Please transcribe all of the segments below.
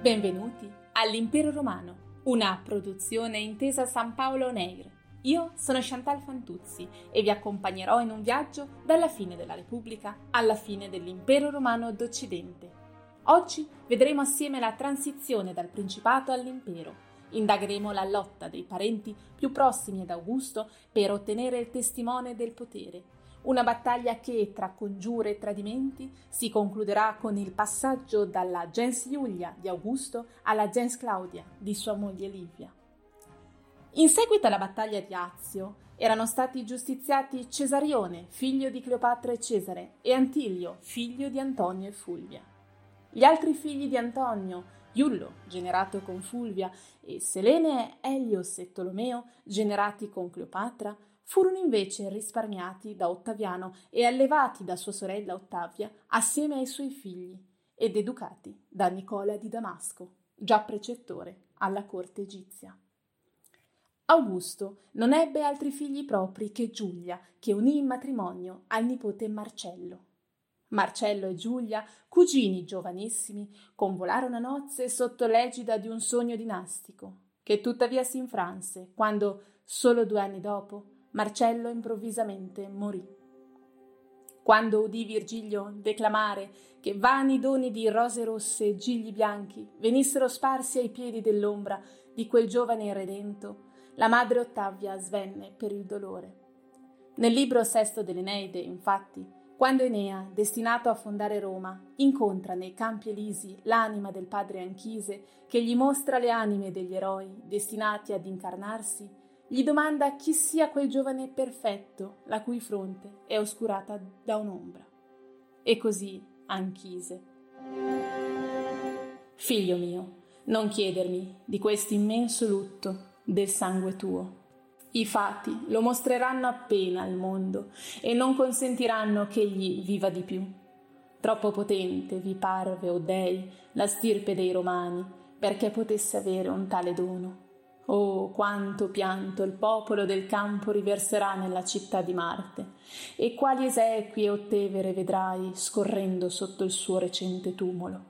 Benvenuti all'Impero Romano, una produzione intesa San Paolo Neir. Io sono Chantal Fantuzzi e vi accompagnerò in un viaggio dalla fine della Repubblica alla fine dell'Impero Romano d'Occidente. Oggi vedremo assieme la transizione dal Principato all'Impero. Indagheremo la lotta dei parenti più prossimi ad Augusto per ottenere il testimone del potere una battaglia che, tra congiure e tradimenti, si concluderà con il passaggio dalla gens Iulia di Augusto alla gens Claudia di sua moglie Livia. In seguito alla battaglia di Azio, erano stati giustiziati Cesarione, figlio di Cleopatra e Cesare, e Antilio, figlio di Antonio e Fulvia. Gli altri figli di Antonio, Iullo, generato con Fulvia, e Selene, Elios e Tolomeo, generati con Cleopatra, furono invece risparmiati da Ottaviano e allevati da sua sorella Ottavia assieme ai suoi figli ed educati da Nicola di Damasco, già precettore alla corte egizia. Augusto non ebbe altri figli propri che Giulia, che unì in matrimonio al nipote Marcello. Marcello e Giulia, cugini giovanissimi, convolarono a nozze sotto l'egida di un sogno dinastico, che tuttavia si infranse quando, solo due anni dopo, Marcello improvvisamente morì. Quando udì Virgilio declamare che vani doni di rose rosse e gigli bianchi venissero sparsi ai piedi dell'ombra di quel giovane irredento, la madre Ottavia svenne per il dolore. Nel libro sesto dell'Eneide, infatti, quando Enea, destinato a fondare Roma, incontra nei campi elisi l'anima del padre Anchise, che gli mostra le anime degli eroi destinati ad incarnarsi, gli domanda chi sia quel giovane perfetto la cui fronte è oscurata da un'ombra. E così Anchise. Figlio mio, non chiedermi di questo immenso lutto del sangue tuo. I fatti lo mostreranno appena al mondo e non consentiranno che egli viva di più. Troppo potente vi parve, o dei, la stirpe dei romani perché potesse avere un tale dono Oh, quanto pianto il popolo del campo riverserà nella città di Marte, e quali esequie o tevere vedrai scorrendo sotto il suo recente tumulo.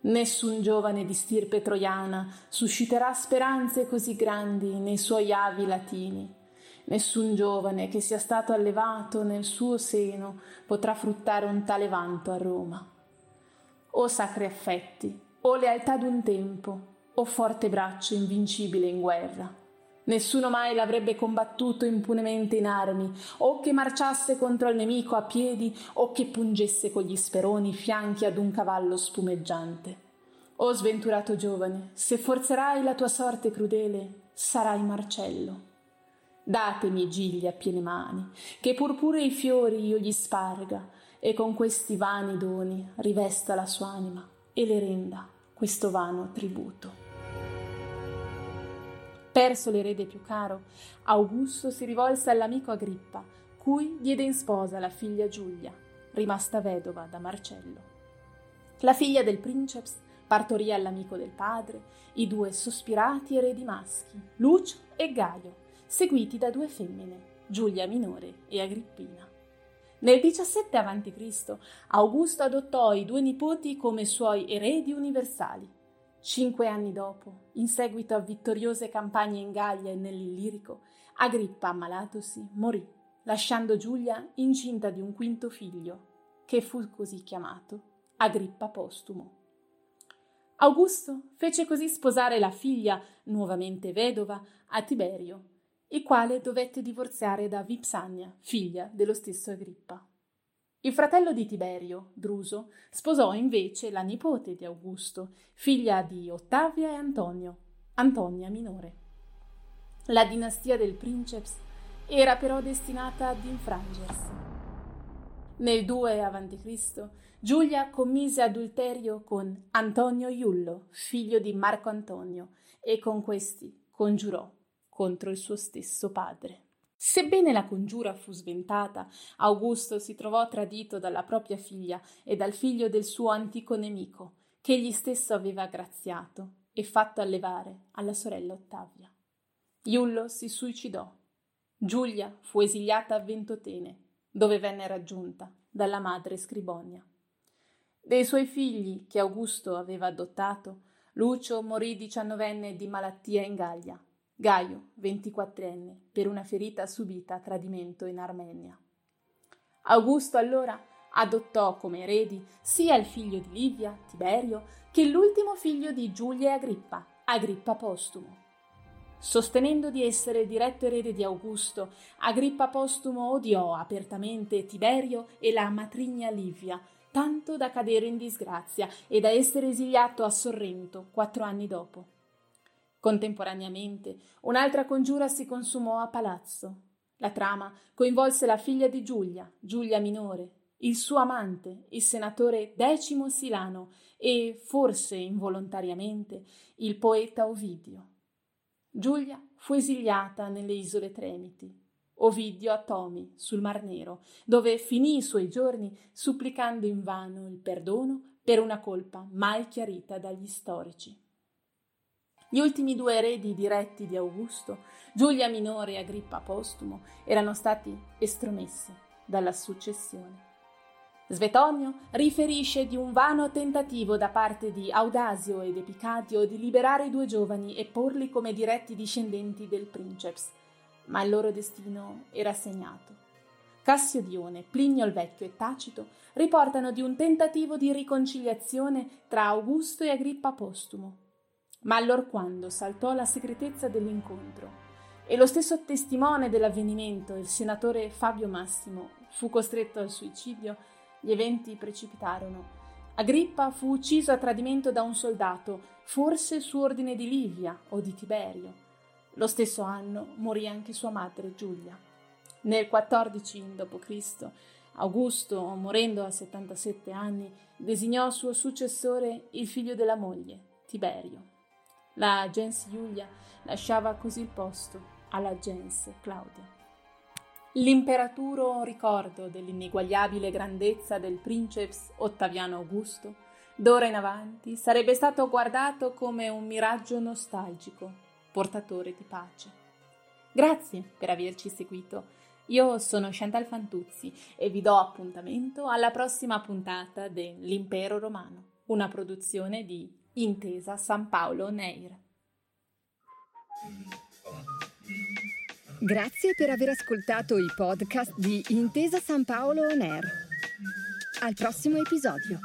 Nessun giovane di stirpe troiana susciterà speranze così grandi nei suoi avi latini. Nessun giovane che sia stato allevato nel suo seno potrà fruttare un tale vanto a Roma. O sacri affetti, o lealtà d'un tempo, o forte braccio invincibile in guerra. Nessuno mai l'avrebbe combattuto impunemente in armi, o che marciasse contro il nemico a piedi, o che pungesse con gli speroni i fianchi ad un cavallo spumeggiante. O sventurato giovane, se forzerai la tua sorte crudele, sarai Marcello. Datemi gigli a piene mani, che purpurei fiori io gli sparga, e con questi vani doni rivesta la sua anima e le renda questo vano tributo. Perso l'erede più caro, Augusto si rivolse all'amico Agrippa, cui diede in sposa la figlia Giulia, rimasta vedova da Marcello. La figlia del princeps partorì all'amico del padre i due sospirati eredi maschi, Lucio e Gaio, seguiti da due femmine, Giulia minore e Agrippina. Nel 17 a.C. Augusto adottò i due nipoti come suoi eredi universali, Cinque anni dopo, in seguito a vittoriose campagne in Gallia e nell'Illirico, Agrippa, ammalatosi, morì, lasciando Giulia incinta di un quinto figlio, che fu così chiamato Agrippa postumo. Augusto fece così sposare la figlia, nuovamente vedova, a Tiberio, il quale dovette divorziare da Vipsania, figlia dello stesso Agrippa. Il fratello di Tiberio, Druso, sposò invece la nipote di Augusto, figlia di Ottavia e Antonio, Antonia minore. La dinastia del princeps era però destinata ad infrangersi. Nel 2 a.C. Giulia commise adulterio con Antonio Iullo, figlio di Marco Antonio, e con questi congiurò contro il suo stesso padre. Sebbene la congiura fu sventata, Augusto si trovò tradito dalla propria figlia e dal figlio del suo antico nemico, che egli stesso aveva graziato e fatto allevare alla sorella Ottavia. Iullo si suicidò. Giulia fu esiliata a Ventotene, dove venne raggiunta dalla madre Scribonia. Dei suoi figli, che Augusto aveva adottato, Lucio morì diciannovenne di malattia in Gallia, Gaio, ventiquattrenne, per una ferita subita a tradimento in Armenia. Augusto allora adottò come eredi sia il figlio di Livia, Tiberio, che l'ultimo figlio di Giulia e Agrippa, Agrippa postumo. Sostenendo di essere il diretto erede di Augusto, Agrippa postumo odiò apertamente Tiberio e la matrigna Livia, tanto da cadere in disgrazia e da essere esiliato a Sorrento quattro anni dopo. Contemporaneamente, un'altra congiura si consumò a Palazzo. La trama coinvolse la figlia di Giulia, Giulia minore, il suo amante, il senatore Decimo Silano e, forse involontariamente, il poeta Ovidio. Giulia fu esiliata nelle isole Tremiti. Ovidio a Tomi, sul Mar Nero, dove finì i suoi giorni supplicando invano il perdono per una colpa mai chiarita dagli storici. Gli ultimi due eredi diretti di Augusto, Giulia minore e Agrippa postumo, erano stati estromessi dalla successione. Svetonio riferisce di un vano tentativo da parte di Audasio ed Epicadio di liberare i due giovani e porli come diretti discendenti del princeps, ma il loro destino era segnato. Cassiodione, Plinio il Vecchio e Tacito riportano di un tentativo di riconciliazione tra Augusto e Agrippa postumo, ma allorquando saltò la segretezza dell'incontro e lo stesso testimone dell'avvenimento, il senatore Fabio Massimo, fu costretto al suicidio, gli eventi precipitarono. Agrippa fu ucciso a tradimento da un soldato, forse su ordine di Livia o di Tiberio. Lo stesso anno morì anche sua madre Giulia. Nel 14 d.C., Augusto, morendo a 77 anni, designò suo successore il figlio della moglie, Tiberio. La gens Giulia lasciava così il posto alla gens Claudia. L'imperaturo ricordo dell'ineguagliabile grandezza del princeps Ottaviano Augusto, d'ora in avanti sarebbe stato guardato come un miraggio nostalgico, portatore di pace. Grazie per averci seguito. Io sono Chantal Fantuzzi e vi do appuntamento alla prossima puntata dell'Impero Romano, una produzione di Intesa San Paolo Neir. Grazie per aver ascoltato i podcast di Intesa San Paolo On Air. Al prossimo episodio.